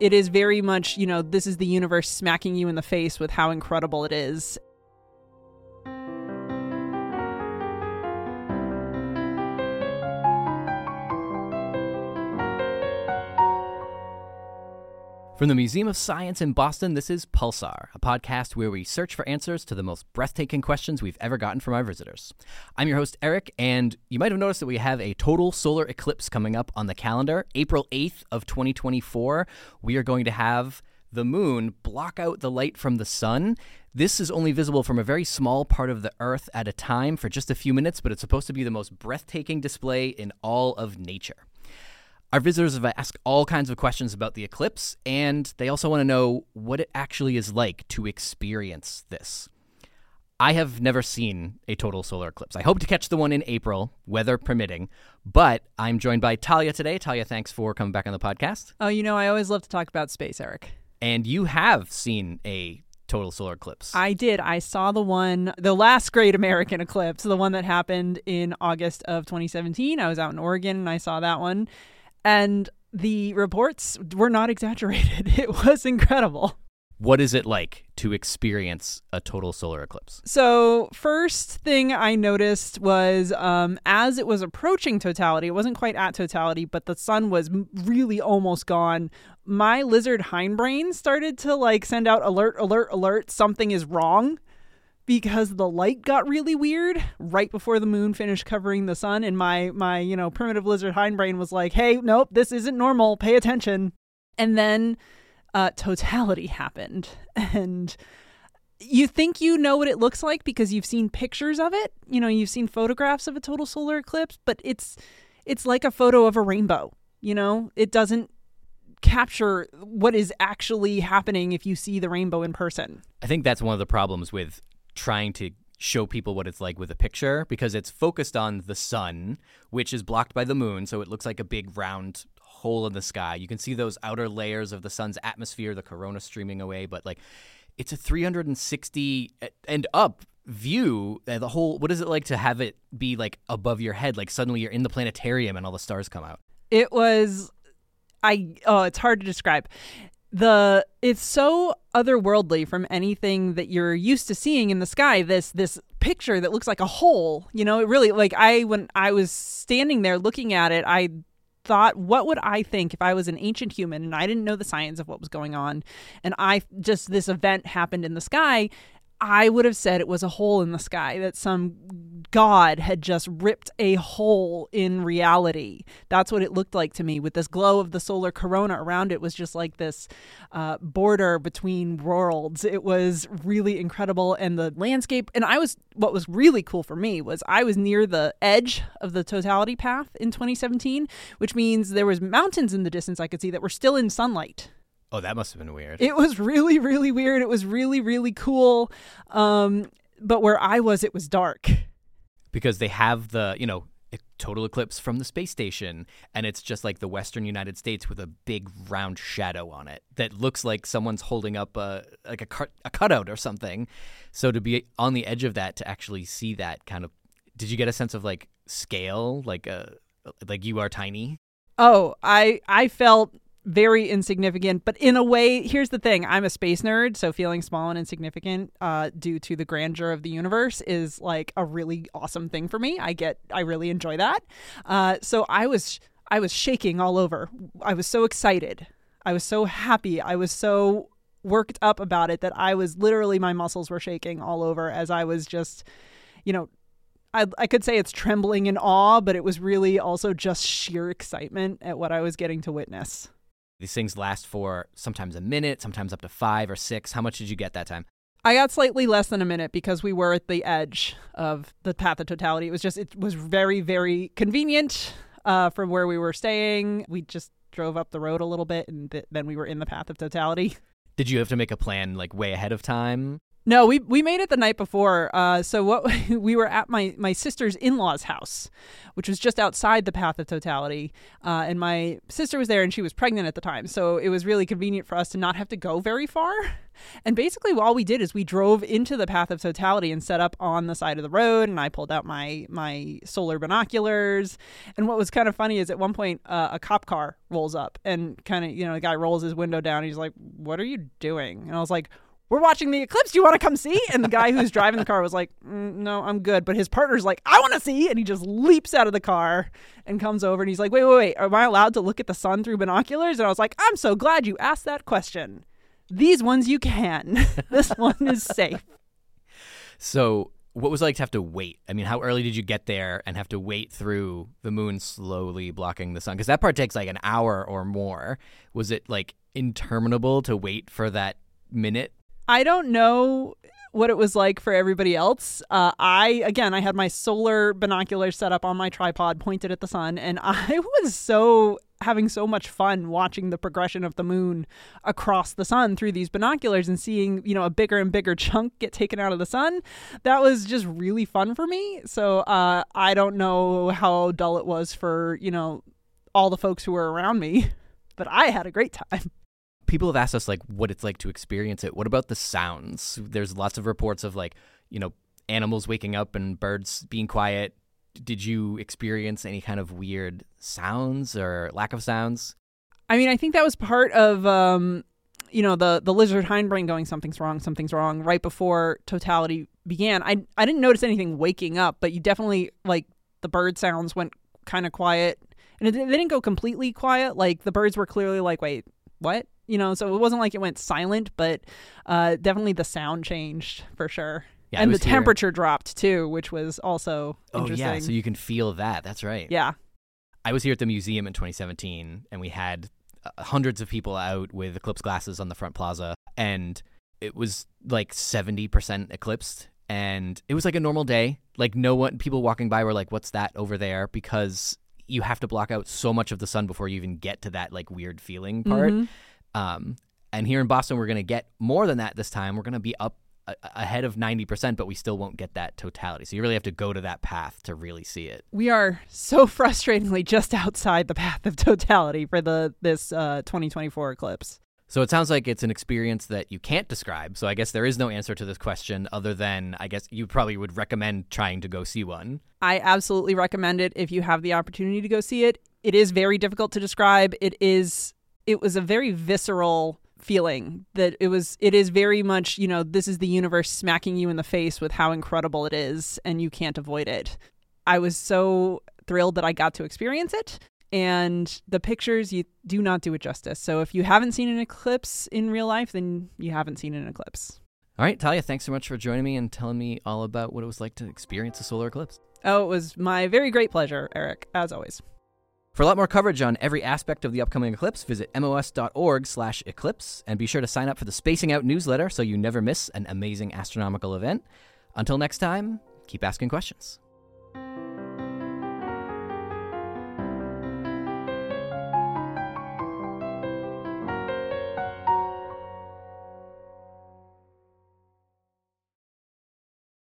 it is very much, you know, this is the universe smacking you in the face with how incredible it is. From the Museum of Science in Boston, this is Pulsar, a podcast where we search for answers to the most breathtaking questions we've ever gotten from our visitors. I'm your host, Eric, and you might have noticed that we have a total solar eclipse coming up on the calendar. April 8th of 2024, we are going to have the moon block out the light from the sun. This is only visible from a very small part of the Earth at a time for just a few minutes, but it's supposed to be the most breathtaking display in all of nature. Our visitors have asked all kinds of questions about the eclipse, and they also want to know what it actually is like to experience this. I have never seen a total solar eclipse. I hope to catch the one in April, weather permitting, but I'm joined by Talia today. Talia, thanks for coming back on the podcast. Oh, you know, I always love to talk about space, Eric. And you have seen a total solar eclipse. I did. I saw the one, the last great American eclipse, the one that happened in August of 2017. I was out in Oregon and I saw that one. And the reports were not exaggerated. It was incredible. What is it like to experience a total solar eclipse? So, first thing I noticed was um, as it was approaching totality, it wasn't quite at totality, but the sun was really almost gone. My lizard hindbrain started to like send out alert, alert, alert, something is wrong because the light got really weird right before the moon finished covering the sun and my my you know primitive lizard hindbrain was like hey nope this isn't normal pay attention. And then uh, totality happened. And you think you know what it looks like because you've seen pictures of it you know you've seen photographs of a total solar eclipse but it's it's like a photo of a rainbow you know? It doesn't capture what is actually happening if you see the rainbow in person. I think that's one of the problems with trying to show people what it's like with a picture because it's focused on the sun, which is blocked by the moon, so it looks like a big round hole in the sky. You can see those outer layers of the sun's atmosphere, the corona streaming away, but like it's a 360 and up view. Uh, the whole what is it like to have it be like above your head like suddenly you're in the planetarium and all the stars come out? It was I oh, it's hard to describe the it's so otherworldly from anything that you're used to seeing in the sky this this picture that looks like a hole you know? It really like i when i was standing there looking at it i thought what would i think if i was an ancient human and i didn't know the science of what was going on and i just this event happened in the sky I would have said it was a hole in the sky, that some god had just ripped a hole in reality. That's what it looked like to me, with this glow of the solar corona around it was just like this uh, border between worlds. It was really incredible. And the landscape, and I was, what was really cool for me was I was near the edge of the totality path in 2017, which means there was mountains in the distance I could see that were still in sunlight. Oh, that must have been weird. It was really, really weird. It was really, really cool. Um, but where I was, it was dark. Because they have the, you know, total eclipse from the space station, and it's just like the western United States with a big round shadow on it that looks like someone's holding up a like a, cut, a cutout or something. So to be on the edge of that, to actually see that kind of, did you get a sense of like scale, like a like you are tiny? Oh, I I felt very insignificant, but in a way, here's the thing I'm a space nerd, so feeling small and insignificant uh, due to the grandeur of the universe is like a really awesome thing for me. I get, I really enjoy that. Uh, so I was, I was shaking all over. I was so excited. I was so happy. I was so worked up about it that I was literally, my muscles were shaking all over as I was just, you know, I, I could say it's trembling in awe, but it was really also just sheer excitement at what I was getting to witness. These things last for sometimes a minute, sometimes up to five or six. How much did you get that time? I got slightly less than a minute because we were at the edge of the path of totality. It was just, it was very, very convenient uh, from where we were staying. We just drove up the road a little bit and th- then we were in the path of totality. Did you have to make a plan like way ahead of time? No, we we made it the night before. Uh, so what we were at my my sister's in laws' house, which was just outside the path of totality, uh, and my sister was there, and she was pregnant at the time, so it was really convenient for us to not have to go very far. And basically, all we did is we drove into the path of totality and set up on the side of the road, and I pulled out my my solar binoculars. And what was kind of funny is at one point uh, a cop car rolls up, and kind of you know the guy rolls his window down. he's like, "What are you doing?" And I was like we're watching the eclipse. Do you want to come see? And the guy who's driving the car was like, mm, no, I'm good. But his partner's like, I want to see. And he just leaps out of the car and comes over and he's like, wait, wait, wait. Am I allowed to look at the sun through binoculars? And I was like, I'm so glad you asked that question. These ones you can. this one is safe. So, what was it like to have to wait? I mean, how early did you get there and have to wait through the moon slowly blocking the sun? Because that part takes like an hour or more. Was it like interminable to wait for that minute I don't know what it was like for everybody else. Uh, I again, I had my solar binoculars set up on my tripod, pointed at the sun, and I was so having so much fun watching the progression of the moon across the sun through these binoculars and seeing you know a bigger and bigger chunk get taken out of the sun. That was just really fun for me. So uh, I don't know how dull it was for you know all the folks who were around me, but I had a great time people have asked us like what it's like to experience it. What about the sounds? There's lots of reports of like, you know, animals waking up and birds being quiet. Did you experience any kind of weird sounds or lack of sounds? I mean, I think that was part of um, you know, the the lizard hindbrain going something's wrong, something's wrong right before totality began. I I didn't notice anything waking up, but you definitely like the bird sounds went kind of quiet. And it, they didn't go completely quiet. Like the birds were clearly like, "Wait, what?" You know, so it wasn't like it went silent, but uh, definitely the sound changed for sure. Yeah, and the here. temperature dropped too, which was also oh interesting. yeah, so you can feel that. That's right. Yeah, I was here at the museum in 2017, and we had uh, hundreds of people out with eclipse glasses on the front plaza, and it was like 70% eclipsed, and it was like a normal day. Like no one, people walking by were like, "What's that over there?" Because you have to block out so much of the sun before you even get to that like weird feeling part. Mm-hmm. Um, and here in Boston, we're going to get more than that this time. We're going to be up a- ahead of 90%, but we still won't get that totality. So you really have to go to that path to really see it. We are so frustratingly just outside the path of totality for the this uh, 2024 eclipse. So it sounds like it's an experience that you can't describe. So I guess there is no answer to this question other than I guess you probably would recommend trying to go see one. I absolutely recommend it if you have the opportunity to go see it. It is very difficult to describe. It is it was a very visceral feeling that it was it is very much you know this is the universe smacking you in the face with how incredible it is and you can't avoid it. I was so thrilled that i got to experience it. And the pictures you do not do it justice. So if you haven't seen an eclipse in real life then you haven't seen an eclipse. All right talia thanks so much for joining me and telling me all about what it was like to experience a solar eclipse. Oh it was my very great pleasure eric as always for a lot more coverage on every aspect of the upcoming eclipse, visit mos.org/eclipse and be sure to sign up for the Spacing Out newsletter so you never miss an amazing astronomical event. Until next time, keep asking questions.